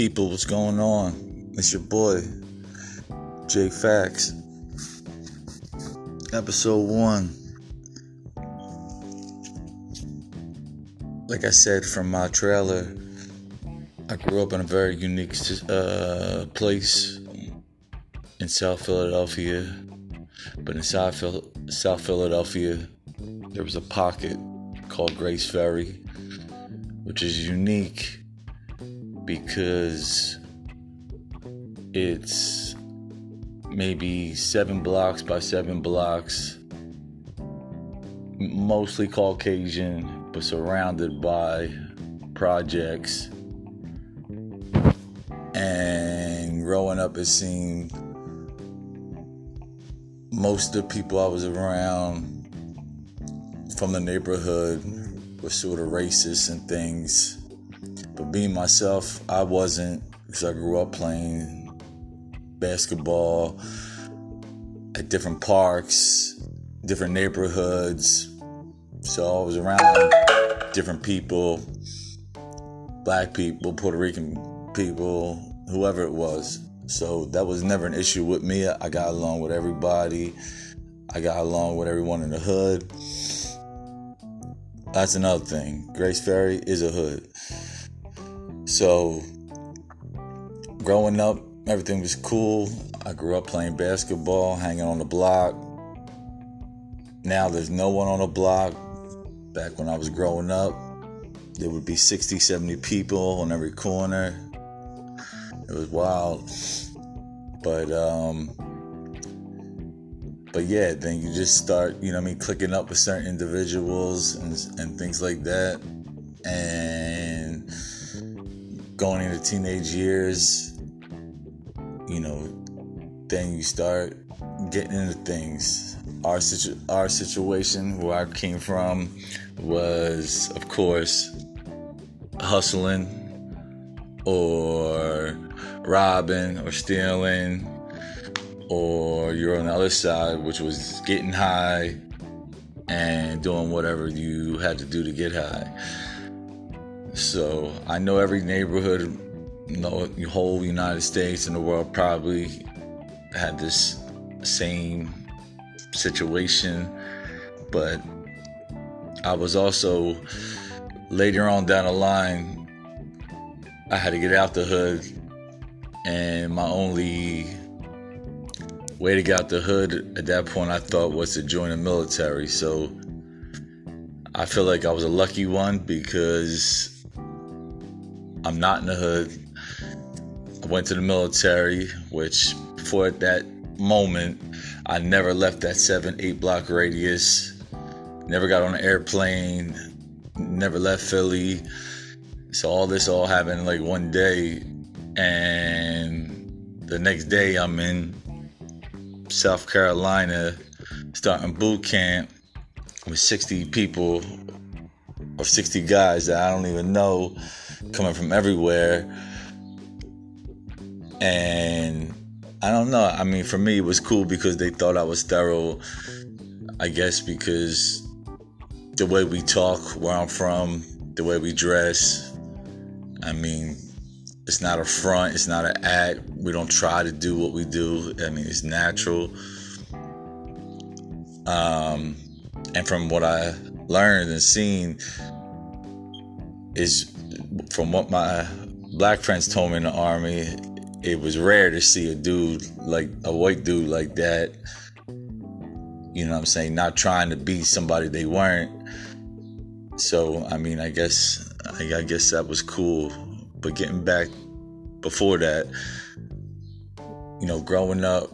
people? What's going on? It's your boy, Jay Fax. Episode 1. Like I said from my trailer, I grew up in a very unique uh, place in South Philadelphia. But in South, South Philadelphia, there was a pocket called Grays Ferry, which is unique because it's maybe seven blocks by seven blocks, mostly Caucasian, but surrounded by projects. And growing up, it seemed most of the people I was around from the neighborhood were sort of racist and things but being myself, I wasn't because I grew up playing basketball at different parks, different neighborhoods. So I was around different people, black people, Puerto Rican people, whoever it was. So that was never an issue with me. I got along with everybody. I got along with everyone in the hood. That's another thing. Grays Ferry is a hood. So, growing up, everything was cool. I grew up playing basketball, hanging on the block. Now there's no one on the block. Back when I was growing up, there would be 60, 70 people on every corner. It was wild. But, um, but yeah, then you just start, you know I mean, clicking up with certain individuals and, and things like that. And, going into teenage years, you know, then you start getting into things. Our situ- our situation where I came from was, of course, hustling or robbing or stealing, or you're on the other side, which was getting high and doing whatever you had to do to get high. So I know every neighborhood, you know, the whole United States and the world probably had this same situation, but I was also later on down the line. I had to get out the hood, and my only way to get out the hood at that point I thought was to join the military. So I feel like I was a lucky one because I'm not in the hood. I went to the military, which before that moment, I never left that seven, eight block radius. Never got on an airplane. Never left Philly. So all this all happened like one day, and the next day I'm in South Carolina starting boot camp with 60 people or 60 guys that I don't even know coming from everywhere. And I don't know. I mean, for me, it was cool because they thought I was thorough. I guess because the way we talk, where I'm from, the way we dress. I mean, it's not a front, it's not an act. We don't try to do what we do. I mean, it's natural. Um, and from what I learned and seen, is from what my black friends told me in the army, it was rare to see a dude like a white dude like that. You know what I'm saying? Not trying to be somebody they weren't. So I mean, I guess I, I guess that was cool. But getting back before that, you know, growing up,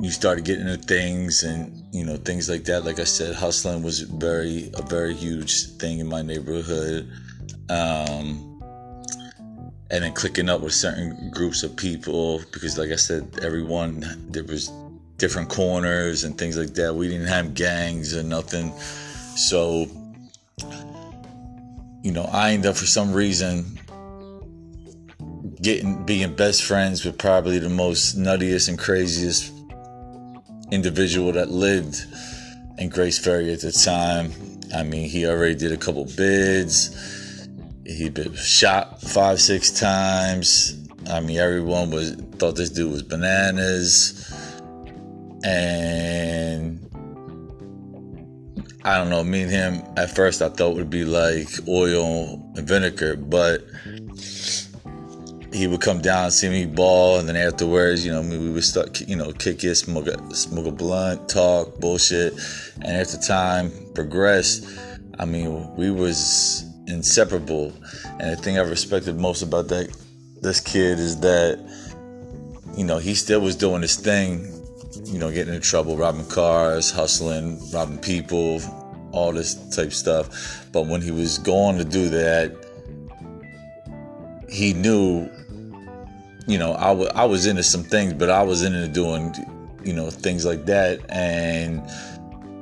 you started getting into things and you know things like that. Like I said, hustling was very a very huge thing in my neighborhood um, and then clicking up with certain groups of people because, like I said, everyone there was different corners and things like that. We didn't have gangs or nothing, so you know, I ended up for some reason getting being best friends with probably the most nuttiest and craziest individual that lived in Grays Ferry at the time. I mean, he already did a couple bids He been shot five, six times. I mean, everyone was thought this dude was bananas, and I don't know. Me and him at first, I thought would be like oil and vinegar, but he would come down, see me ball, and then afterwards, you know, we would start, you know, kick it, smoke a, smoke a blunt, talk, bullshit, and after time progressed, I mean, we was inseparable. And the thing I respected most about that this kid is that, you know, he still was doing his thing, you know, getting in trouble, robbing cars, hustling, robbing people, all this type stuff. But when he was going to do that, he knew you know, I, w- I was into some things, but I was into doing, you know, things like that. And,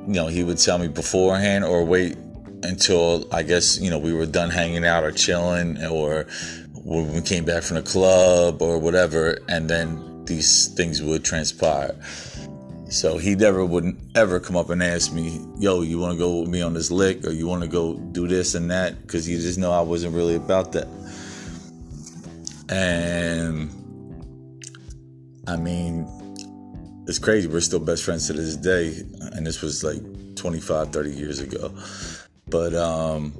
you know, he would tell me beforehand or wait until I guess, you know, we were done hanging out or chilling or when we came back from the club or whatever. And then these things would transpire. So he never would ever come up and ask me, yo, you want to go with me on this lick or you want to go do this and that? Because he just know I wasn't really about that. And I mean, it's crazy. We're still best friends to this day. And this was like 25, 30 years ago. But um,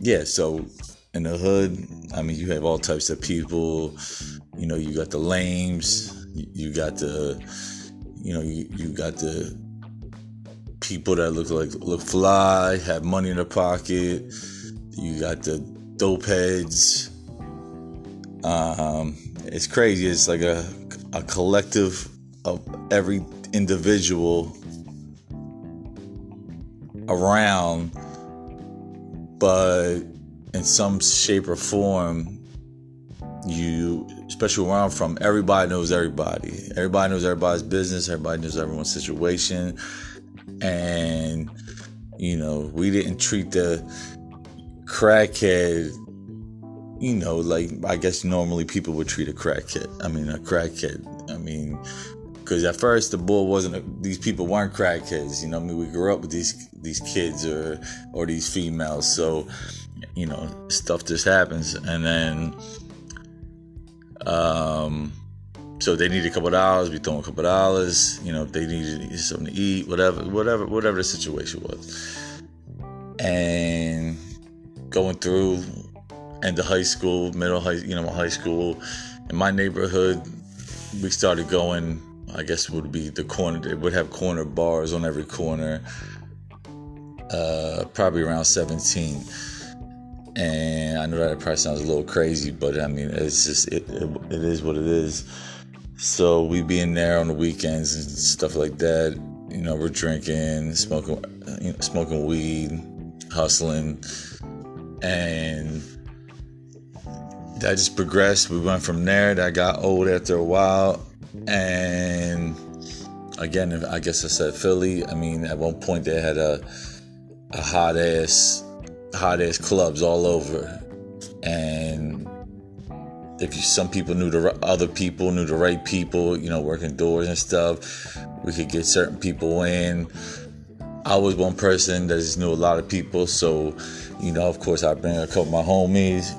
yeah, so in the hood, I mean, you have all types of people. You know, you got the lames, you got the, you know, you, you got the people that look like look fly, have money in their pocket. You got the dope heads, um, it's crazy. It's like a, a collective of every individual around, but in some shape or form, you, especially where I'm from, everybody knows everybody. Everybody knows everybody's business. Everybody knows everyone's situation. And, you know, we didn't treat the crackhead you know, like I guess normally people would treat a crackhead. I mean, a crackhead. I mean, because at first the bull wasn't. These people weren't crackheads. You know, I mean, we grew up with these these kids or or these females. So, you know, stuff just happens, and then, um, so they need a couple dollars. We throw a couple dollars. You know, they needed something to eat, whatever, whatever, whatever the situation was, and going through and the high school, middle high, you know, high school. In my neighborhood, we started going. I guess it would be the corner. It would have corner bars on every corner. Uh, probably around 17. And I know that probably sounds a little crazy, but I mean, it's just it, it, it is what it is. So we be in there on the weekends and stuff like that. You know, we're drinking, smoking, you know, smoking weed, hustling, and that just progressed. We went from there. That got old after a while, and again, I guess I said Philly. I mean, at one point they had a a hot ass, hot ass clubs all over, and if you, some people knew the other people knew the right people, you know, working doors and stuff, we could get certain people in. I was one person that just knew a lot of people, so you know, of course, I bring a couple of my homies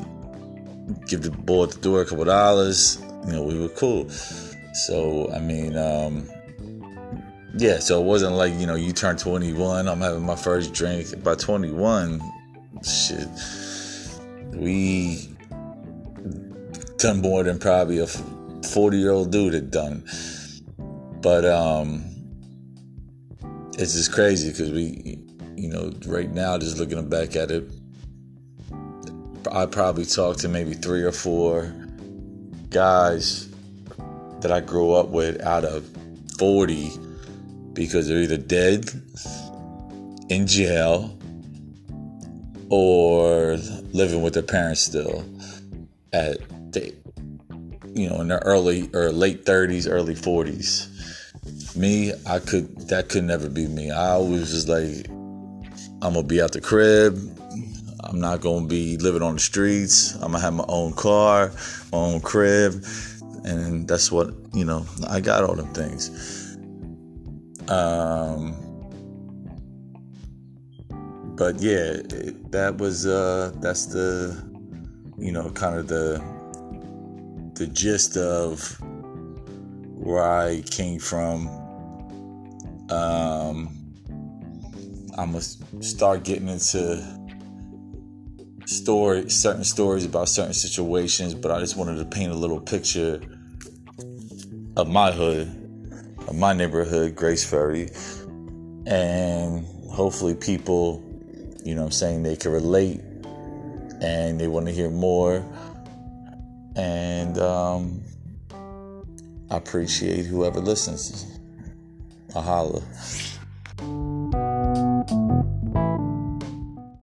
give the boy at the door a couple dollars. You know, we were cool. So I mean, um, yeah. So it wasn't like you know you turn 21. I'm having my first drink. By 21, shit, we done more than probably a 40 year old dude had done. But um, it's just crazy because we, you know, right now just looking back at it, I probably talked to maybe three or four guys that I grew up with out of 40 because they're either dead, in jail, or living with their parents still at the, you know in their early or late 30s, early 40s. Me, I could that could never be me. I always was like, I'm gonna be out the crib. I'm not gonna be living on the streets. I'm gonna have my own car, my own crib, and that's what you know. I got all them things. Um, but yeah, it, that was uh, that's the you know kind of the the gist of where I came from. Um, I'm gonna start getting into story certain stories about certain situations, but I just wanted to paint a little picture of my hood, of my neighborhood, Grays Ferry, and hopefully people, you know, I'm saying they can relate and they want to hear more. And um, I appreciate whoever listens. I holla.